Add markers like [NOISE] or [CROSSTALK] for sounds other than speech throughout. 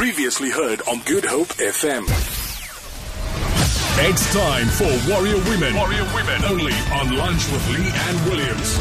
Previously heard on Good Hope FM. It's time for Warrior Women. Warrior Women. Only on Lunch with Leigh-Anne Williams.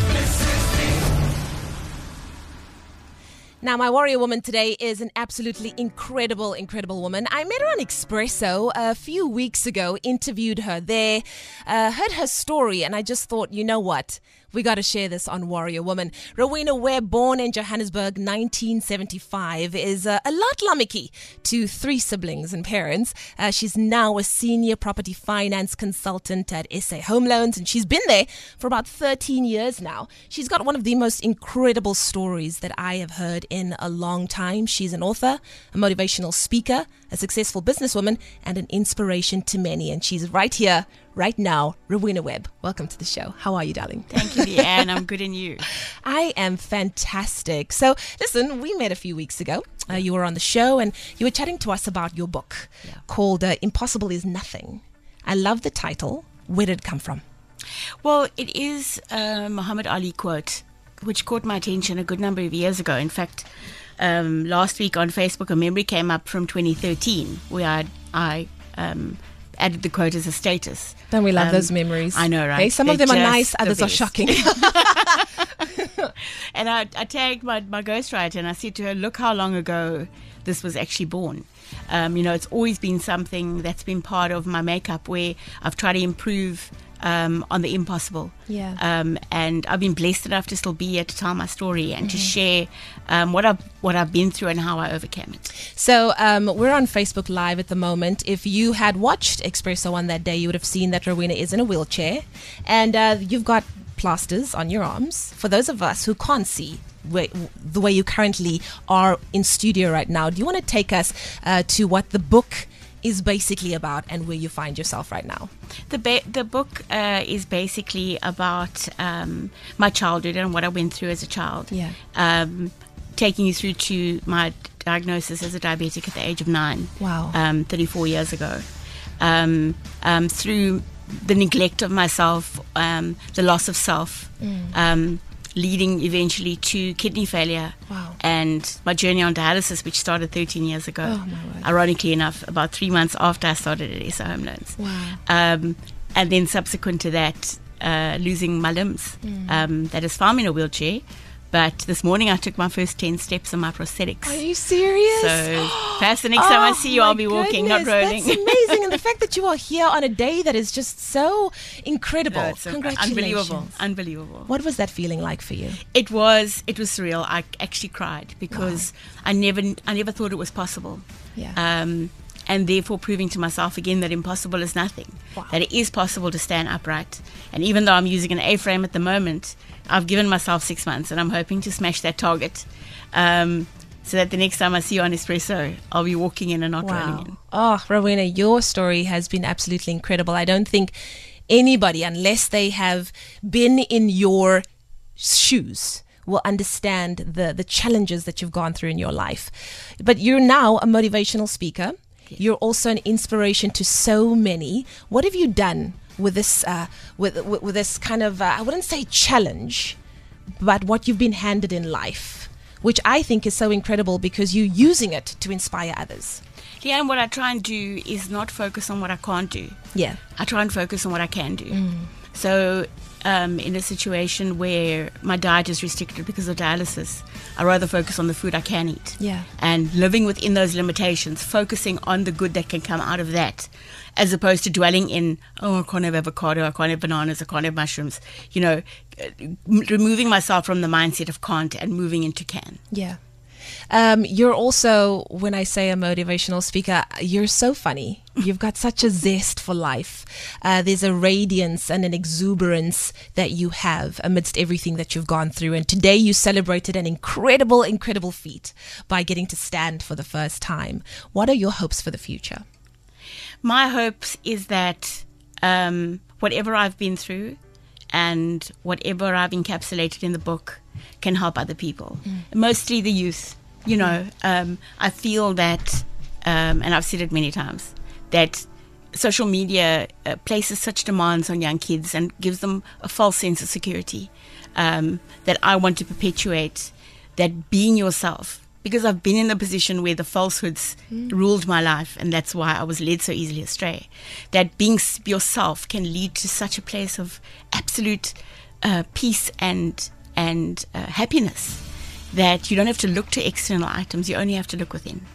Now, my warrior woman today is an absolutely incredible, incredible woman. I met her on Expresso a few weeks ago, interviewed her there, uh, heard her story, and I just thought, you know what? We got to share this on Warrior Woman. Rowena Webb, born in Johannesburg, 1975, is uh, a laat lammetjie to three siblings and parents. Uh, she's now a senior property finance consultant at SA Home Loans, and she's been there for about 13 years now. She's got one of the most incredible stories that I have heard in a long time. She's an author, a motivational speaker, a successful businesswoman, and an inspiration to many. And she's right here, right now, Rowena Webb. Welcome to the show. How are you, darling? Thank you, Leigh-Anne. I'm good in you. [LAUGHS] I am fantastic. So, listen, we met a few weeks ago. Uh, you were on the show and you were chatting to us about your book Yeah. called uh, Impossible is Nothing. I love the title. Where did it come from? Well, it is a Muhammad Ali quote, which caught my attention a good number of years ago. In fact, um, last week on Facebook, a memory came up from 2013 where I, I um, added the quote as a status. Don't we love Um, those memories? I know, right? Hey, some of They're them are nice, the others are shocking. [LAUGHS] [LAUGHS] And I, I tagged my, my ghostwriter and I said to her, look how long ago this was actually born. Um, you know, it's always been something that's been part of my makeup where I've tried to improve um, on the impossible. Yeah. Um, and I've been blessed enough to still be here to tell my story and to Mm-hmm. share um, what I've what I've been through and how I overcame it. So um, we're on Facebook Live at the moment. If you had watched Expresso on that day, you would have seen that Rowena is in a wheelchair, and uh, you've got plasters on your arms. For those of us who can't see where, the way you currently are in studio right now, do you want to take us uh, to what the book is basically about and where you find yourself right now? The ba- the book uh, is basically about um, my childhood and what I went through as a child. Yeah. Um, taking you through to my diagnosis as a diabetic at the age of nine. Wow. Um, 34 years ago. Um, um, through the neglect of myself, um, the loss of self, um, leading eventually to kidney failure. Wow. And my journey on dialysis, which started 13 years ago. Oh, my. Ironically enough, about three months after I started at SA Home Loans. Wow. Um, and then subsequent to that, uh, losing my limbs. Mm. Um, that found me in a wheelchair. But this morning I took my first 10 steps on my prosthetics. Are you serious? So perhaps the next time I Oh, see you, I'll be walking, not rolling. That's [LAUGHS] amazing, the fact that you are here on a day that is just so incredible. No, so Congratulations! unbelievable, unbelievable. What was that feeling like for you? It was, it was surreal. I actually cried because I never, I never thought it was possible. Yeah. Um, and therefore proving to myself again that impossible is nothing. Wow. That it is possible to stand upright. And even though I'm using an A-frame at the moment, I've given myself six months, and I'm hoping to smash that target. Um, so that the next time I see you on Expresso, I'll be walking in and not running in. Oh, Rowena, your story has been absolutely incredible. I don't think anybody, unless they have been in your shoes, will understand the, the challenges that you've gone through in your life. But you're now a motivational speaker. You're also an inspiration to so many. What have you done with this, uh, with, with, with this kind of, uh, I wouldn't say challenge, but what you've been handed in life, which I think is so incredible because you're using it to inspire others. Yeah, and what I try and do is not focus on what I can't do. Yeah. I try and focus on what I can do. Mm. So, um, in a situation where my diet is restricted because of dialysis, I rather focus on the food I can eat. Yeah. And living within those limitations, focusing on the good that can come out of that, as opposed to dwelling in, oh, I can't have avocado, I can't have bananas, I can't have mushrooms. You know, removing myself from the mindset of can't and moving into can. Yeah. Um, you're also, when I say a motivational speaker, you're so funny. [LAUGHS] You've got such a zest for life. Uh, there's a radiance and an exuberance that you have amidst everything that you've gone through. And today you celebrated an incredible, incredible feat by getting to stand for the first time. What are your hopes for the future? My hopes is that um, whatever I've been through and whatever I've encapsulated in the book can help other people, mostly the youth. You know, um, I feel that, um, and I've said it many times, that social media uh, places such demands on young kids and gives them a false sense of security um, that I want to perpetuate that being yourself because I've been in a position where the falsehoods ruled my life, and that's why I was led so easily astray. That being yourself can lead to such a place of absolute uh, peace and and uh, happiness that you don't have to look to external items; you only have to look within.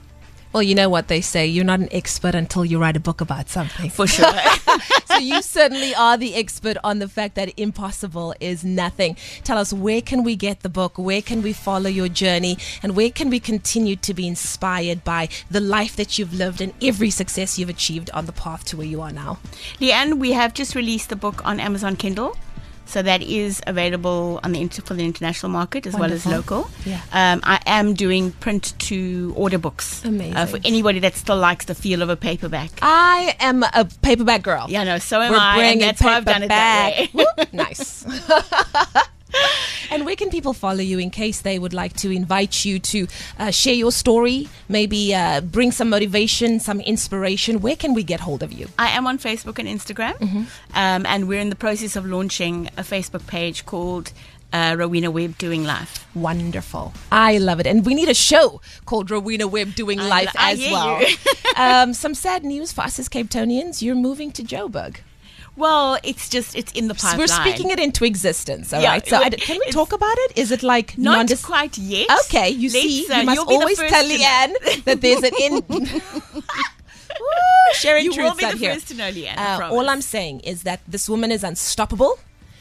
Well, you know what they say you're not an expert until you write a book about something. For sure. [LAUGHS] so you certainly are the expert on the fact that impossible is nothing. Tell us where can we get the book? Where can we follow your journey? And where can we continue to be inspired by the life that you've lived and every success you've achieved on the path to where you are now? Leigh-Anne, we have just released the book on Amazon Kindle. So that is available on the inter- for the international market as Wonderful. well as local. Yeah. Um, I am doing print to order books. Amazing. Uh, for anybody that still likes the feel of a paperback. I am a paperback girl. Yeah, no, so am We're I. And that's why I've done it that way. [LAUGHS] nice. [LAUGHS] and where can people follow you in case they would like to invite you to uh, share your story, maybe uh, bring some motivation, some inspiration? Where can we get hold of you? I am on Facebook and Instagram, Mm-hmm. um, and we're in the process of launching a Facebook page called uh, Rowena Webb Doing Life. Wonderful. I love it. And we need a show called Rowena Webb Doing I Life lo- as well. [LAUGHS] um, some sad news for us as Capetonians. You're moving to Joburg. Well, it's just it's in the pipeline. we're speaking it into existence, all Yeah, right? So I can we talk about it? Is it like not non-dis- quite yet. Okay, you Let's, see, uh, you must be always tell. Leigh-Anne [LAUGHS] that there's an in. [LAUGHS] Sharing You will truths be out the here. first to know, Leigh-Anne, Uh, all I'm saying is that this woman is unstoppable.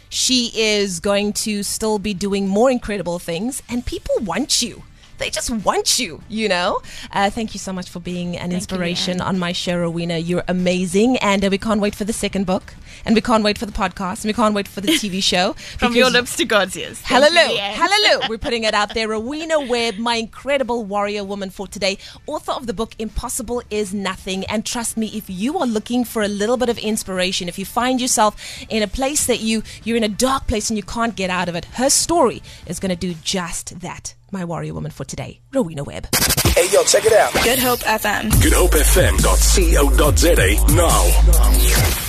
She is going to still be doing more incredible things, and people want you. They just want you, you know. Uh, thank you so much for being an inspiration on my show, Rowena. You're amazing, and uh, we can't wait for the second book, and we can't wait for the podcast, and we can't wait for the TV [LAUGHS] show. From your lips to God's ears. Hallelujah. Hallelujah. [LAUGHS] We're putting it out there. Rowena Webb, my incredible warrior woman for today, author of the book Impossible is Nothing. And trust me, if you are looking for a little bit of inspiration, if you find yourself in a place that you you're in a dark place and you can't get out of it, her story is going to do just that. My warrior woman for today, Rowena Webb. Hey, yo, check it out. Good Hope FM. GoodHopeFM.co.za now.